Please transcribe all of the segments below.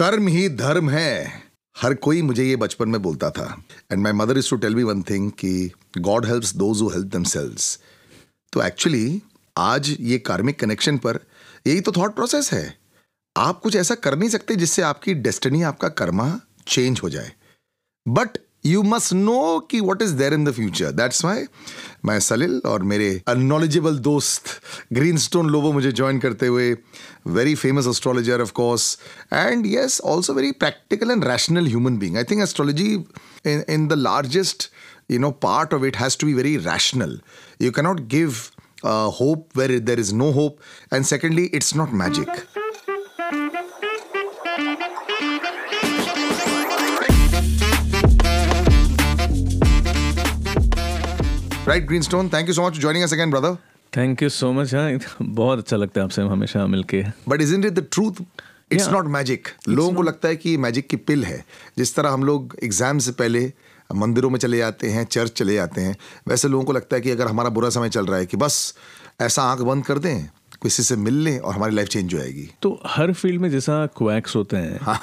कर्म ही धर्म है। हर कोई मुझे ये बचपन में बोलता था। And my mother is to tell me one thing कि God helps those who help themselves तो एक्चुअली आज ये कार्मिक कनेक्शन पर यही तो थॉट प्रोसेस है। आप कुछ ऐसा कर नहीं सकते जिससे आपकी डेस्टिनी आपका कर्मा चेंज हो जाए। बट यू मस्ट नो कि what is there in the future that's why मैं सलिल और मेरे नॉलेजेबल दोस्त ग्रीन स्टोन लोबो मुझे ज्वाइन करते हुए very famous astrologer of course and yes also very practical and rational human being I think astrology in the largest you know part of it has to be very rational. You cannot give uh, hope where there is no hope and secondly it's not magic Greenstone thank you so much joining us again brother thank you so much हाँ बहुत अच्छा लगता है आपसे हमेशा मिलके। But is it the truth it's not magic लोगों को लगता है कि मैजिक की पिल है। जिस तरह हम लोग एग्ज़ाम से पहले मंदिरों में चले जाते हैं चर्च चले जाते हैं वैसे लोगों को लगता है कि अगर हमारा बुरा समय चल रहा है कि बस ऐसा आँख बंद कर दें किसी से मिल लें और हमारी लाइफ चेंज हो जाएगी। तो हर फ़ील्ड में जैसा क्वैक्स होते हैं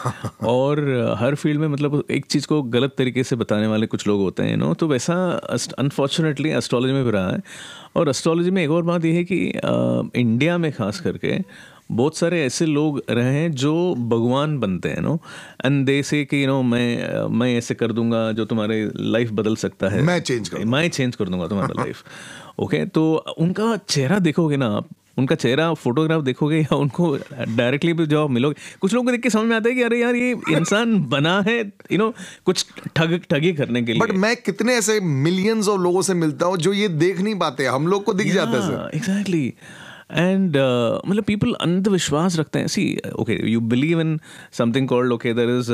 और हर फ़ील्ड में मतलब एक चीज़ को गलत तरीके से बताने वाले कुछ लोग होते हैं नो तो वैसा अनफॉर्चुनेटली एस्ट्रोलॉजी में भी रहा है। और एस्ट्रोलॉजी में एक और बात यह है कि अ, इंडिया में खास करके बहुत सारे ऐसे लोग रहे हैं जो भगवान बनते हैं नो एंड दे से कि यू नो मैं मैं ऐसे कर दूँगा जो तुम्हारे लाइफ बदल सकता है। मैं change कर मैं चेंज कर दूँगा तुम्हारा लाइफ ओके तो उनका चेहरा देखोगे ना आप उनका चेहरा फोटोग्राफ देखोगे या उनको डायरेक्टली भी जवाब मिलोगे? कुछ लोगों को देख के समझ में आता है कि अरे यार ये इंसान बना है यू नो कुछ ठग ठगी करने के लिए। बट मैं कितने ऐसे मिलियंस ऑफ़ लोगों से मिलता हूँ जो ये देख नहीं पाते हम लोग को दिख yeah, जाता है एग्जैक्टली एग्जैक्टली एंड मतलब पीपल अंधविश्वास रखते हैं। See okay you believe in something called okay there is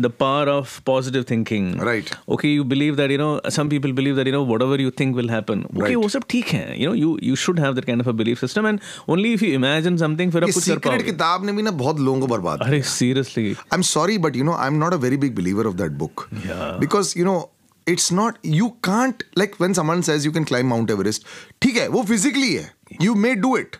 the power of positive thinking right okay you believe that you know some people believe that you know whatever you think will happen okay वो सब ठीक है। You know you you should have that kind of a belief system and only if you imagine something फिर आप ये कुछ कर पाओगे। किताब ने भी ना बहुत लोगों को बर्बाद अरे seriously I'm sorry, but you know, I'm not a very big believer of that book. Yeah. Because, you know, it's not, you can't, like when someone says you can climb Mount Everest, ठीक है, वो physically है. You may do it.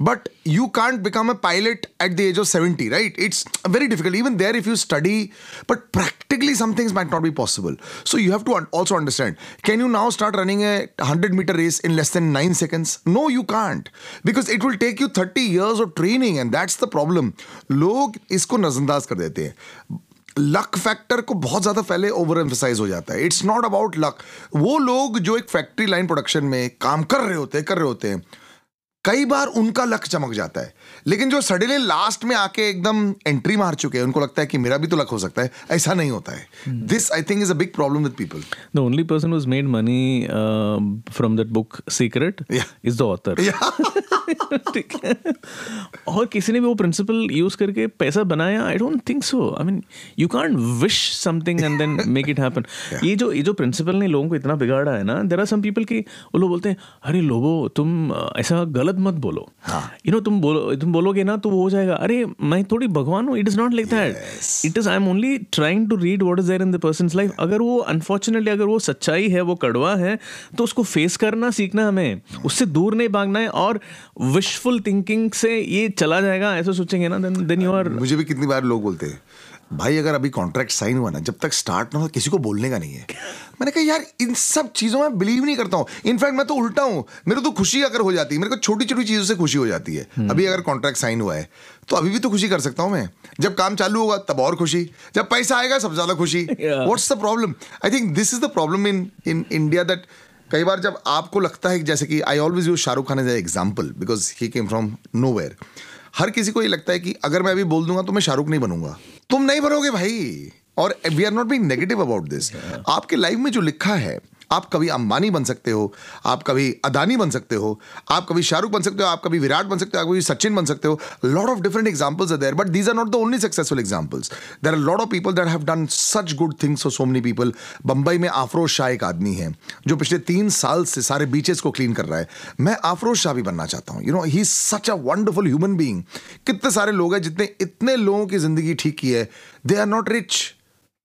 But you can't become a pilot at the age of 70, right? It's very difficult. Even there, if you study, but practically some things might not be possible. So you have to also understand can you now start running a 100 meter race in less than 9 seconds? No, you can't. Because it will take you 30 years of training, and that's the problem. लोग इसको नजरअंदाज कर देते हैं luck factor को बहुत ज़्यादा पहले ओवर एम्फोसाइज हो जाता है इट्स नॉट अबाउट लक वो लोग जो एक फैक्ट्री लाइन प्रोडक्शन में काम कर रहे होते हैं कर रहे होते हैं कई बार उनका लक चमक जाता है। लेकिन जो सडनली लास्ट में आके एकदम एंट्री मार चुके हैं उनको लगता है कि मेरा भी तो लक हो सकता है ऐसा नहीं होता है। This I think is a big problem with people the only person who's made money from that book secret is the author. ठीक है और किसी ने भी वो प्रिंसिपल यूज़ करके पैसा बनाया? I don't think so I mean you can't wish something and then make it happen ये जो ये जो प्रिंसिपल ने लोगों को इतना बिगाड़ा है ना देर आर सम पीपल की वो लोग बोलते हैं अरे लोगो तुम ऐसा गलत मत बोलो। यू नो तुम बोलो तुम बोलोगे ना तो वो हो जाएगा अरे मैं थोड़ी भगवान हूँ it is not like that it is I am only trying to read what is there in the person's life अगर वो अनफॉर्चुनेटली अगर वो सच्चाई है वो कड़वा है तो उसको फेस करना सीखना हमें। उससे दूर नहीं भागना है और विशफुल थिंकिंग से ये चला जाएगा ऐसा सोचेंगे ना देन देन यू आर मुझे भी कितनी बार लोग बोलते हैं भाई अगर अभी कॉन्ट्रैक्ट साइन हुआ ना जब तक स्टार्ट ना हो किसी को बोलने का नहीं है। मैंने कहा यार इन सब चीज़ों में बिलीव नहीं करता हूँ। इनफैक्ट मैं तो उल्टा हूँ। मेरे तो खुशी अगर हो जाती है। मेरे को छोटी छोटी चीज़ों से खुशी हो जाती है। अभी अगर कॉन्ट्रैक्ट साइन हुआ है तो अभी भी तो खुशी कर सकता हूँ मैं। जब काम चालू होगा तब और खुशी। जब पैसा आएगा सबसे ज़्यादा खुशी. What's the problem I think this is the problem in in India that कई बार जब आपको लगता है कि जैसे कि I always use Shahrukh Khan as example because he came from no हर किसी को ये लगता है कि अगर मैं अभी बोल दूँगा तो मैं शाहरुख नहीं बनूँगा। तुम नहीं बनोगे भाई। और we are not be negative about this आपके लाइफ में जो लिखा है आप कभी अंबानी बन सकते हो, आप कभी अदानी बन सकते हो, आप कभी शाहरुख बन सकते हो, आप कभी विराट बन सकते हो, आप कभी सचिन बन सकते हो। Lot of different examples are there but these are not the only successful examples there are lot of people that have done such good things for so many people Bombay में आफरोज शाह एक आदमी है, जो पिछले तीन साल से सारे बीचेस को क्लीन कर रहा है। मैं आफरोज शाह भी बनना चाहता हूँ। You know he such a wonderful human being कितने सारे लोग हैं जितने इतने लोगों की ज़िंदगी ठीक की है। They are not rich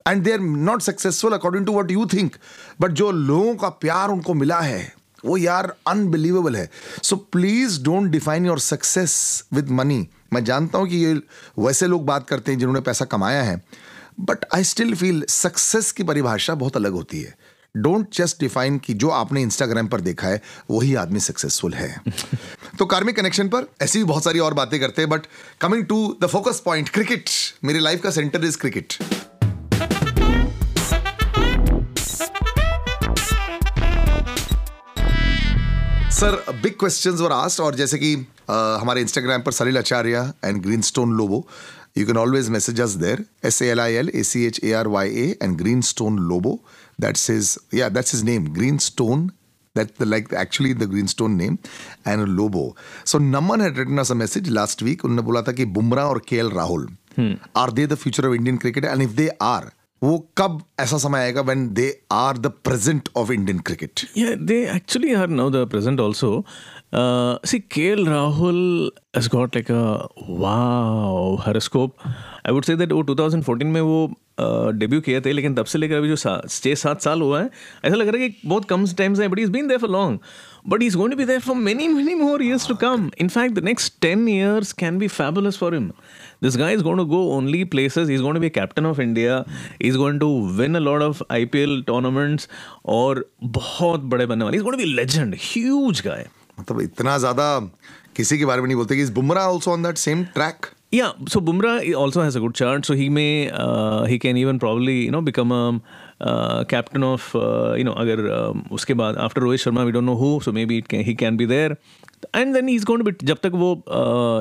and they are not successful according to what you think but जो लोगों का प्यार उनको मिला है, वो यार अनबिलीवेबल है। So please don't define your success with money मैं जानता हूँ कि ये वैसे लोग बात करते हैं जिन्होंने पैसा कमाया है but I still feel success की परिभाषा बहुत अलग होती है। डोंट जस्ट डिफाइन कि जो आपने इंस्टाग्राम पर देखा है, वही आदमी सक्सेसफुल है। तो कार्मिक कनेक्शन पर ऐसी भी बहुत सारी और बातें करते हैं but coming to the focus point cricket मेरी लाइफ का centre is cricket sir big questions were asked और जैसे कि uh, हमारे इंस्टाग्राम पर Salil Acharya and Greenstone Lobo you can always message us there S A L I L A C H A R Y A and Greenstone Lobo that's his या that's is name Greenstone that's the, like actually the greenstone name and lobo. So naman had written us a message last week उन्होंने बोला था कि बुमराह और K L Rahul are they the future of Indian cricket and if they are वो कब ऐसा समय आएगा when they are the present of Indian cricket they actually are now the present also see K L Rahul has got like a wow her I would say that वो 2014 में वो debut किया थे, लेकिन तब से लेकर अभी जो छः सात साल हुआ है, ऐसा लग रहा है कि बहुत कम टाइम्स हैं but is been there for long but is going to be there for many many more years to come in fact the next ten years can be fabulous for him this guy is going to go only places is going to be captain of India is going to win a lot of L tournaments और बहुत बड़े बनने वाले। Is going to be legend huge guy मतलब इतना ज़्यादा किसी के बारे में नहीं बोलते कि is Bumrah also on that same track या so Bumrah also has a good chance so he may he can even probably you know become captain of you know अगर uh, उसके बाद after Rohit Sharma we don't know who so maybe he can be there and then he is going be जब तक वो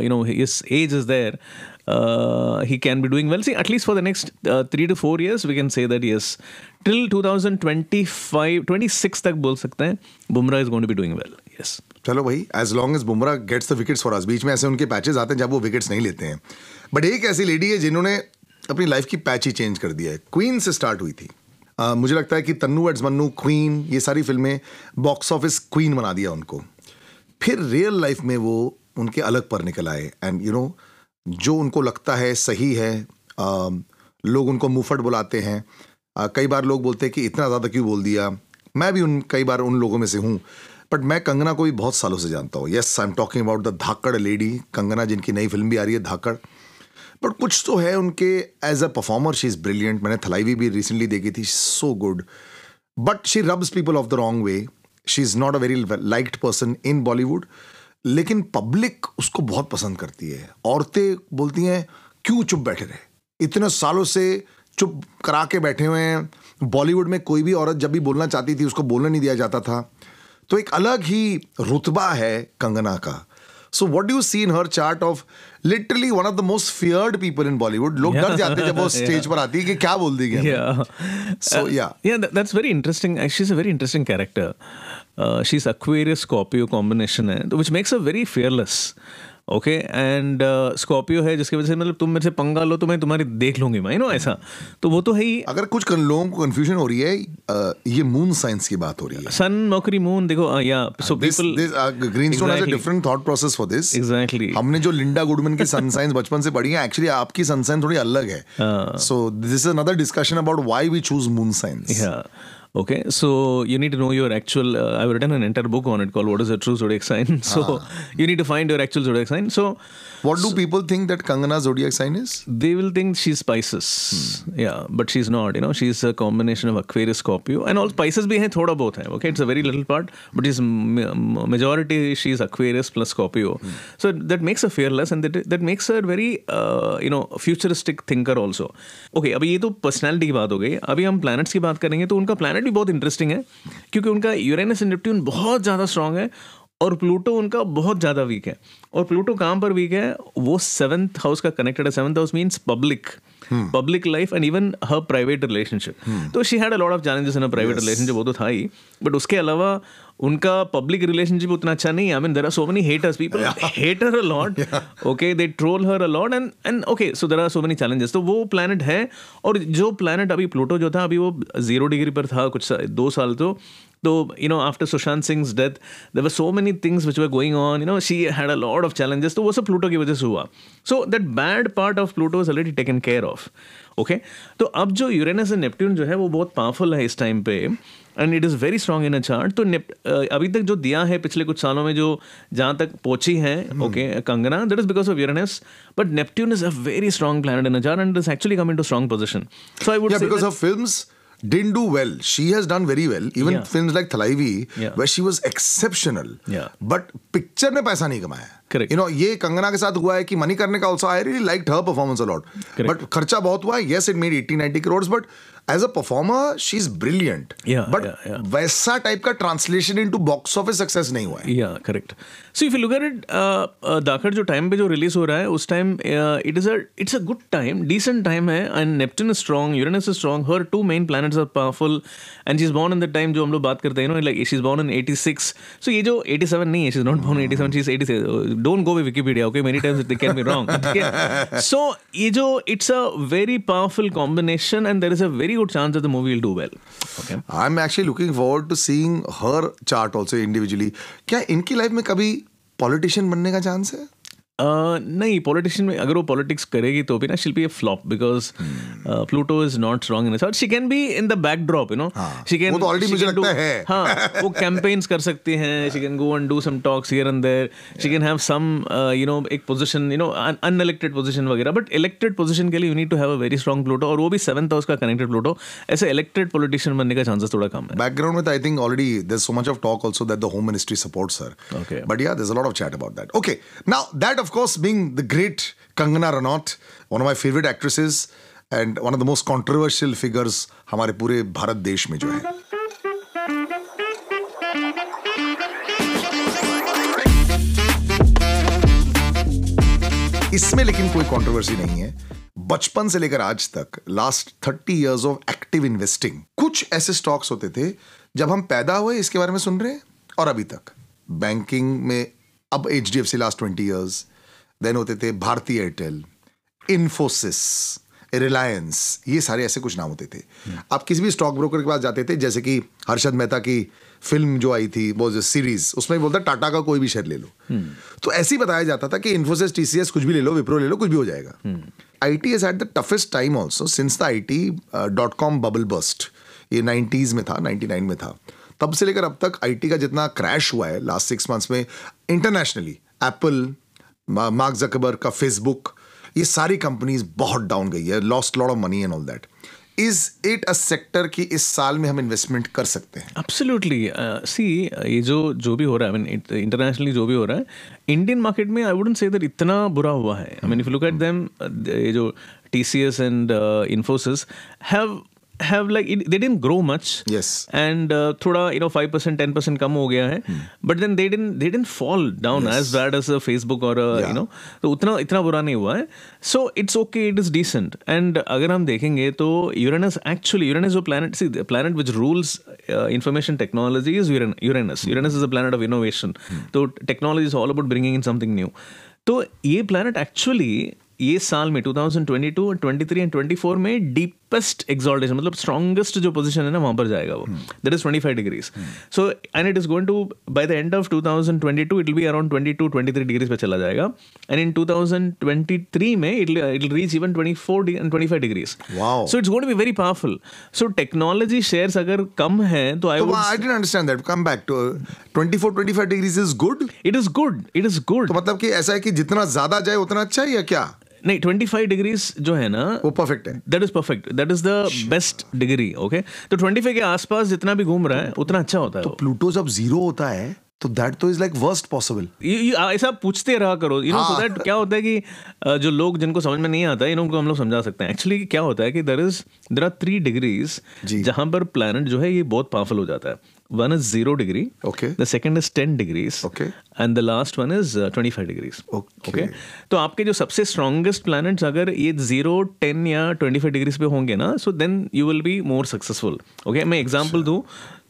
you know is age is there uh, he can be doing well. See, at least for the next uh, three to four years, we can say that yes, till 2025, 26 तक बोल सकते हैं Bumrah is going to be doing well. Yes. चलो भाई as long as Bumrah gets the wickets for us बीच में ऐसे उनके patches आते हैं जब वो विकेट्स नहीं लेते हैं बट एक ऐसी लेडी है जिन्होंने अपनी लाइफ की पैच ही चेंज कर दिया है क्वीन से स्टार्ट हुई थी uh, मुझे लगता है कि तन्नू एड्स मन्नू क्वीन ये सारी फ़िल्में बॉक्स ऑफ़िस क्वीन बना दिया उनको फिर रियल लाइफ में वो उनके अलग पर निकल आए एंड यू नो जो उनको लगता है सही है uh, लोग उनको मुफट बुलाते हैं। uh, कई बार लोग बोलते हैं कि इतना ज़्यादा क्यों बोल दिया? मैं भी उन कई बार उन लोगों में से हूँ बट मैं कंगना को भी बहुत सालों से जानता हूँ। Yes I am talking about the Dhaakad lady Kangana जिनकी नई फ़िल्म भी आ रही है धाकड़ बट कुछ तो है उनके as a performer she is brilliant मैंने थलाईवी भी रिसेंटली देखी थी so good but she rubs people of the wrong way she is not a very liked person in Bollywood लेकिन पब्लिक उसको बहुत पसंद करती है। औरतें बोलती हैं क्यों चुप बैठे रहे? इतने सालों से चुप करा के बैठे हुए हैं। बॉलीवुड में कोई भी औरत जब भी बोलना चाहती थी उसको बोलने नहीं दिया जाता था। तो एक अलग ही रुतबा है कंगना का। So what do see in her chart of literally one of the most feared people in Bollywood लोग डर जाते हैं जब वो स्टेज पर आती है कि क्या बोल दी गया Yeah. So, yeah. Yeah, that, that's very interesting. Uh, She's Uh, she's Aquarius Scorpio combination है, which makes her very fearless. Okay and Scorpio है जिसकी वजह से मतलब तुम मेरे से पंगा लो तो मैं तुम्हारी देख लूँगी मैं नो ऐसा तो वो तो है ही अगर कुछ लोगों को कंफ्यूजन हो रही है ये मून साइंस की बात हो रही है सन मॉकरी मून देखो uh, या so people uh, Greenstone has a Exactly. different thought process for this. Exactly. हमने जो लिंडा गुडमन की सन साइंस बचपन से पढ़ी है एक्चुअली आपकी सन साइंस थोड़ी अलग है so this is another discussion about why we choose moon science Yeah. Okay. So you need to know your actual. Uh, I've written an entire book on it called "What is a True Zodiac Sign." So you need to find your actual zodiac sign. So What do so, people think that Kangana's zodiac sign is? they will think she's Pisces. Hmm. Yeah, but she's not. You know, she's a combination of Aquarius, Scorpio, and all Pisces भी है थोड़ा बहुत है. Okay, it's a very little part, but is majority she's Aquarius plus Scorpio. Hmm. So that makes her fearless, and that that makes her very uh, you know futuristic thinker also. Okay, अभी ये तो personality की बात हो गई अभी हम planets की बात करेंगे तो उनका प्लैनेट भी बहुत इंटरेस्टिंग है क्योंकि उनका यूरेनस एंड नेपट्यून बहुत ज़्यादा स्ट्रांग है और प्लूटो उनका बहुत ज़्यादा वीक है। और प्लूटो कहाँ पर वीक है? वो सेवन्थ हाउस का कनेक्टेड है। Seventh house means public public life and even her private relationship तो she had a lot of challenges in a private relationship वो तो था ही। बट उसके अलावा उनका पब्लिक रिलेशनशिप उतना अच्छा नहीं I mean there are so many haters people hate her a lot okay they troll her a lot and and okay so there are so many challenges तो वो प्लानट है और जो प्लानट अभी Pluto जो था अभी वो ज़ीरो डिग्री पर था कुछ दो साल तो। तो you know after Sushant Singh's death there were so many things which were going on. You know she had a lot of challenges. तो वो सब प्लूटो की वजह से हुआ so that bad part of Pluto is already taken care of. Okay तो अब जो यूरेनस एंड नेपट्ट्यून जो है वो बहुत पावरफुल है इस टाइम पे and it is very strong in a chart तो अभी तक जो दिया है पिछले कुछ सालों में जो जहाँ तक पहुँची है okay Kangana that is because of Uranus but Neptune is a very strong planet in a chart and is actually come in too strong position so I would because her films didn't do well. She has done very well. Even Yeah. films like Thalaivi, Yeah. where she was exceptional. Yeah. But picture ने पैसा नहीं कमाया. Correct. You know, ये कंगना के साथ हुआ है कि मनी करने का really liked her performance a lot. Correct. But खर्चा बहुत हुआ है. Yes, it made 80 90 crores, but as a performer, she's brilliant. Yeah, But yeah, yeah. वैसा टाइप का translation into box office success नहीं हुआ है. Yeah correct so if you look at it Dakhad जो टाइम पे जो रिलीज़ हो रहा है उस time it is a it's a good time decent time है and Neptune is strong Uranus is strong her two main planets are powerful and she is born in the time जो हम लोग बात करते हैं no like she is born in 86 so ये जो 87 नहीं है she is not born 87 she is 86 don't go Wikipedia okay many times they can be wrong so ये जो it's a very powerful combination and there is a very good chance that the movie will do well okay am actually looking forward to seeing her chart also individually क्या इनकी life में कभी politician बनने का chance है? Uh, नहीं politician में अगर वो पॉलिटिक्स करेगी तो भी ना she'll be a flop because Pluto is not strong in chart she can be in the backdrop you know she can तो मुझे लगता है। हाँ वो कैंपेन्स कर सकती हैं she can go and do some talks here and there she can have some you know एक position you know unelected position वगैरह बट इलेक्टेड पोजीशन के लिए you need to have a very strong Pluto और वो भी seventh house का connected Pluto ऐसे elected politician बनने का चांसेस थोड़ा कम है background with I think already there's so much of talk also that the home ministry supports her. Okay. But yeah, there's a lot of chat about that. Okay. Now that of course being the great Kangana Ranaut, one of my favorite actresses and one of the most controversial figures हमारे पूरे भारत देश में जो है. इसमें लेकिन कोई controversy नहीं है बचपन से लेकर आज तक last thirty years of active investing कुछ ऐसे स्टॉक्स होते थे जब हम पैदा हुए इसके बारे में सुन रहे हैं और अभी तक बैंकिंग में अब H D F C last twenty years then होते थे भारतीय एयरटेल इन्फोसिस रिलायंस ये सारे ऐसे कुछ नाम होते थे। आप किसी भी स्टॉक ब्रोकर के पास जाते थे जैसे कि हर्षद मेहता की फ़िल्म जो आई थी वो जो सीरीज़ उसमें बोलता टाटा का कोई भी शेयर ले लो। तो ऐसे ही बताया जाता था कि इन्फोसिस टीसीएस कुछ भी ले लो विप्रो ले लो कुछ भी हो जाएगा। I T is at the toughest time also since the I T dot com bubble bust ये नाइन्टीज में था नाइन्टी नाइन में था। तब से लेकर अब तक आईटी का जितना क्रैश हुआ है लास्ट सिक्स मंथ्स में इंटरनेशनली एप्पल मार्क जकबर का फेसबुक ये सारी कंपनीज़ बहुत डाउन गई है lost lot of money and all that is it a sector की इस साल में हम इन्वेस्टमेंट कर सकते हैं? एब्सोल्युटली सी ये जो जो भी हो रहा है आई मीन इंटरनेशनली जो भी हो रहा है इंडियन मार्केट में आई वुडंट से दैट इतना बुरा हुआ है. I mean if look at them ये जो T C S and Infosys have have like it, they didn't grow much Yes. and uh, थोड़ा you know 5% 10% कम हो गया है but then they didn't they didn't fall down as bad as a Facebook or a, Yeah. you know तो उतना इतना बुरा नहीं हुआ है so it's okay it is decent and अगर हम देखेंगे तो Uranus actually Uranus जो planet see the planet which rules uh, information technology is Uran- Uranus Uranus is a planet of innovation तो technology is all about bringing in something new तो ये planet actually ये साल में 2022 और 23 and 24 में deepest exaltation मतलब strongest जो पोजीशन है ना वहाँ पर जाएगा वो। That is 25 degrees so and it is going to by the end of 2022 it will be around 22 23 degrees पे चला जाएगा। एंड इन 2023 में it it reach even 24 and 25 degrees so it's going to be very powerful so technology shares अगर कम है तो I would I don't understand that come back to 24 25 degrees is good it is good it is good मतलब कि ऐसा है कि जितना ज़्यादा जाए उतना अच्छा है या क्या? नहीं 25 डिग्रीज जो है ना वो परफेक्ट है। That is perfect that is the best degree okay तो 25 के आसपास जितना भी घूम रहा है उतना अच्छा होता है तो प्लूटो जब ज़ीरो होता है। तो दैट तो इज़ लाइक वर्स्ट पॉसिबल ऐसा पूछते रहा करो. You know so. दैट क्या होता है कि जो लोग जिनको समझ में नहीं आता है इनको हम लोग समझा सकते हैं. एक्चुअली क्या होता है कि there is there are three degrees जहाँ पर प्लैनेट जो है ये बहुत पावरफुल हो जाता है. One is zero degree Okay. The second is ten degrees Okay. And the last one is twenty five degrees okay तो आपके जो सबसे स्ट्रॉन्गेस्ट प्लैनेट्स अगर ये ज़ीरो टेन या ट्वेंटी फाइव डिग्रीज पे होंगे ना so then you will be more successful okay मैं एग्ज़ाम्पल दूँ.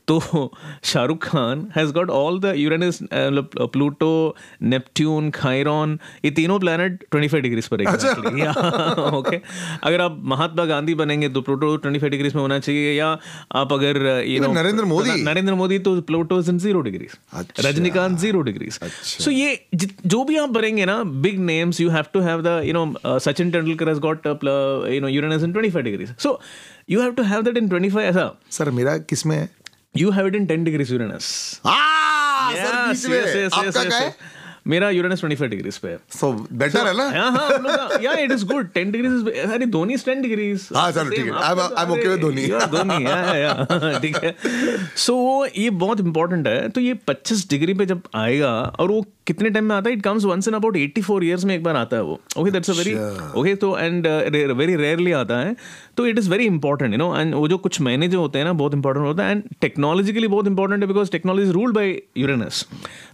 तो Shahrukh Khan has got all the Uranus Pluto Neptune Chiron ये तीनों प्लैनेट 25 डिग्रीज पर ओके अगर आप महात्मा गांधी बनेंगे तो प्लूटो 25 डिग्रीज में होना चाहिए या आप अगर यू नो नरेंद्र मोदी। नरेंद्र मोदी तो Pluto is in zero degrees अच्छा। रजनीकांत ज़ीरो डिग्रीज सो ये जो भी आप बनेंगे ना big names you have to have the you know Sachin Tendulkar has got you know Uranus in 25 degrees so you have to have that in 25 ऐसा। Sir मेरा किसमें है you have it in ten degrees Uranus है. मेरा Uranus 25 degrees पे है। सो better है ना? हाँ हाँ या इट इज़ गुड 10 डिग्रीज अरे धोनी इज़ 10 डिग्रीज हाँ, सर, ठीक है। I am okay with Dhoni. Dhoni yeah yeah ठीक है। सो ये बहुत इंपॉर्टेंट है। तो ये 25 डिग्री पे जब आएगा और वो कितने टाइम में आता है? It comes once in about 84 years में एक बार आता है वो। Okay that's a very okay तो एंड वेरी रेयरली आता है। तो it is very important you know and वो जो कुछ महीने जो होते हैं ना बहुत इंपॉर्टेंट होता है। एंड टेक्नोलॉजिकली बहुत इंपॉर्टेंट है because technology ruled by Uranus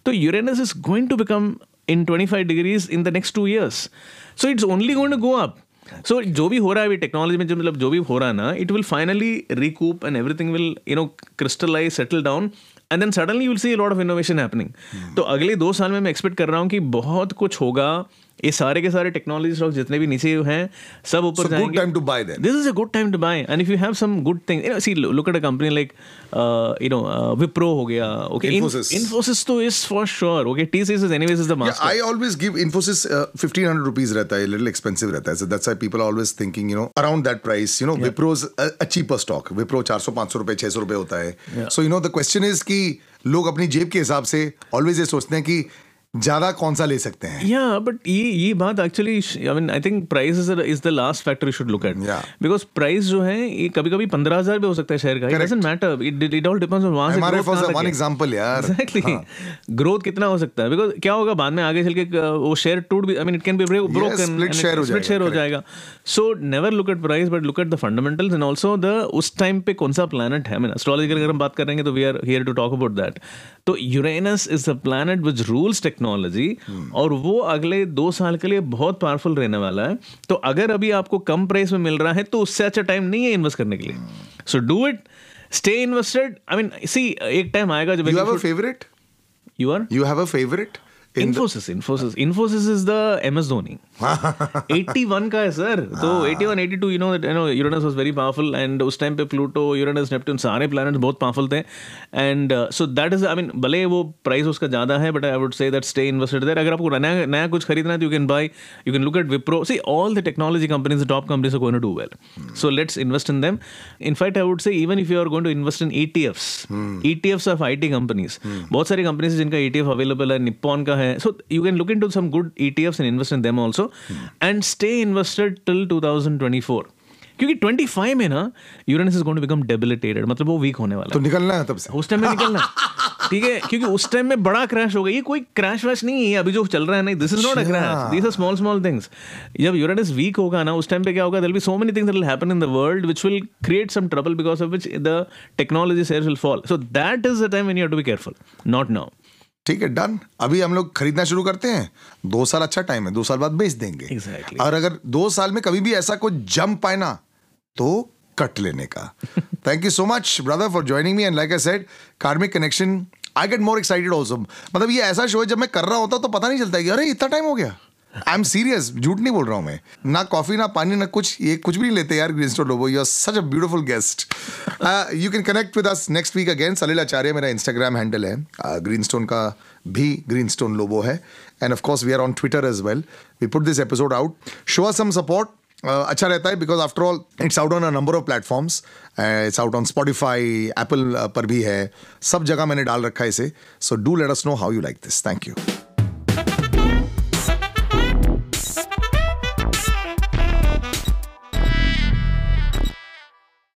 तो Uranus is going to become in 25 degrees in the next two years. So it's only going to go up. So जो भी हो रहा है अभी टेक्नोलॉजी में जो मतलब जो भी हो रहा है ना it will finally recoup and everything will you know crystallize settle down and then suddenly will see lot of innovation happening तो अगले दो साल में मैं एक्सपेक्ट कर रहा हूँ कि बहुत कुछ होगा ये सारे के सारे टेक्नोलॉजी स्टॉक्स जितने भी नीचे हैं सब ऊपर जाएँगे। Good time to buy then this is a good time to buy and if you have some good thing you know see look at a company like you know Wipro हो गया okay Infosys तो is for sure okay TCS is anyways is the master I always give Infosys 1500 rupees रहता है little expensive रहता है. So that's why people always thinking you know around that price you know Wipro is a cheaper stock Wipro 400 500 रुपए 600 रुपए होता है. So you know the question is की लोग अपनी जेब के हिसाब से ऑलवेज ये सोचते हैं कि ज़्यादा कौन सा ले सकते हैं? Yeah, but ये ये बात actually I mean I think price is is the last factor you should look at because price जो है ये कभी कभी पंद्रह हज़ार भी हो सकता है शेयर का। It doesn't matter it it all depends on वहाँ से हमारे पास वन एग्जांपल यार. एग्जैक्टली ग्रोथ कितना हो सकता है? बिकॉज़ क्या होगा बाद में आगे चल के वो शेयर टूट भी I mean it can be broken हो स्प्लिट जाएगा, शेयर हो जाएगा so never look at price but look at the fundamentals and also the उस टाइम पे कौन सा प्लानट है. आई मीन एस्ट्रोलॉजिकल अगर हम बात करेंगे तो we are here to talk about that तो Uranus is the planet which rules technology और वो अगले दो साल के लिए बहुत पावरफुल रहने वाला है। तो अगर अभी आपको कम प्राइस में मिल रहा है तो उससे अच्छा टाइम नहीं है इन्वेस्ट करने के लिए। So do it stay invested I mean see एक टाइम आएगा जब you have a favourite you are you have a favorite? Infosys Infosys Infosys is the एमेजोनी eighty one का है सर तो eighty one eighty two you know no Uranus was very powerful and उस time पे Pluto Uranus Neptune सारे planets बहुत powerful थे and so that is I mean भले वो प्राइस उसका ज़्यादा है but I would say that stay invested there अगर आपको नया नया कुछ खरीदना है तो you can buy you can look at Wipro see all the technology companies top companies going do well so let's invest in them in fact I would say even if you are going to invest in E T of I T companies बहुत सारी companies जिनका ETF available है Nippon का है so you can look into some good ETFs and invest in them also. And stay invested till 2024 क्योंकि 25 में ना Uranus is going to become debilitated मतलब वो वीक होने वाला तो निकलना है तब से। उस टाइम में निकलना ठीक है? क्योंकि उस टाइम में बड़ा क्रैश होगा ये कोई क्रैश वैश नहीं है. अभी जो चल रहा है नहीं this is not a crash these are small small things जब यूरेनस वीक होगा ना उस टाइम पे क्या होगा? There be so many things that will happen in the world which will create some trouble because of which the technology shares will fall so that is the time when you have to be careful not now ठीक है done अभी हम लोग खरीदना शुरू करते हैं। दो साल अच्छा टाइम है दो साल बाद बेच देंगे। Exactly. और अगर दो साल में कभी भी ऐसा कोई जम पाए ना तो कट लेने का। Thank you so much brother for joining me and like I said karmic connection I get more excited also मतलब ये ऐसा शो है जब मैं कर रहा होता तो पता नहीं चलता कि अरे इतना टाइम हो गया। आई एम सीरियस झूठ नहीं बोल रहा हूँ मैं। ना कॉफ़ी ना पानी ना कुछ ये कुछ भी नहीं लेते यार Green Stone Lobo you are such a beautiful guest you can connect with us next week again Salil Acharya मेरा इंस्टाग्राम हैंडल है। ग्रीन uh, स्टोन का भी ग्रीन स्टोन लोबो है। And of course we are on Twitter as well we put this episode out show some support अच्छा रहता है because after all it's out on a number of platforms it's out on Spotify Apple पर भी है। सब जगह मैंने डाल रखा है इसे। So do let us know how you like this thank you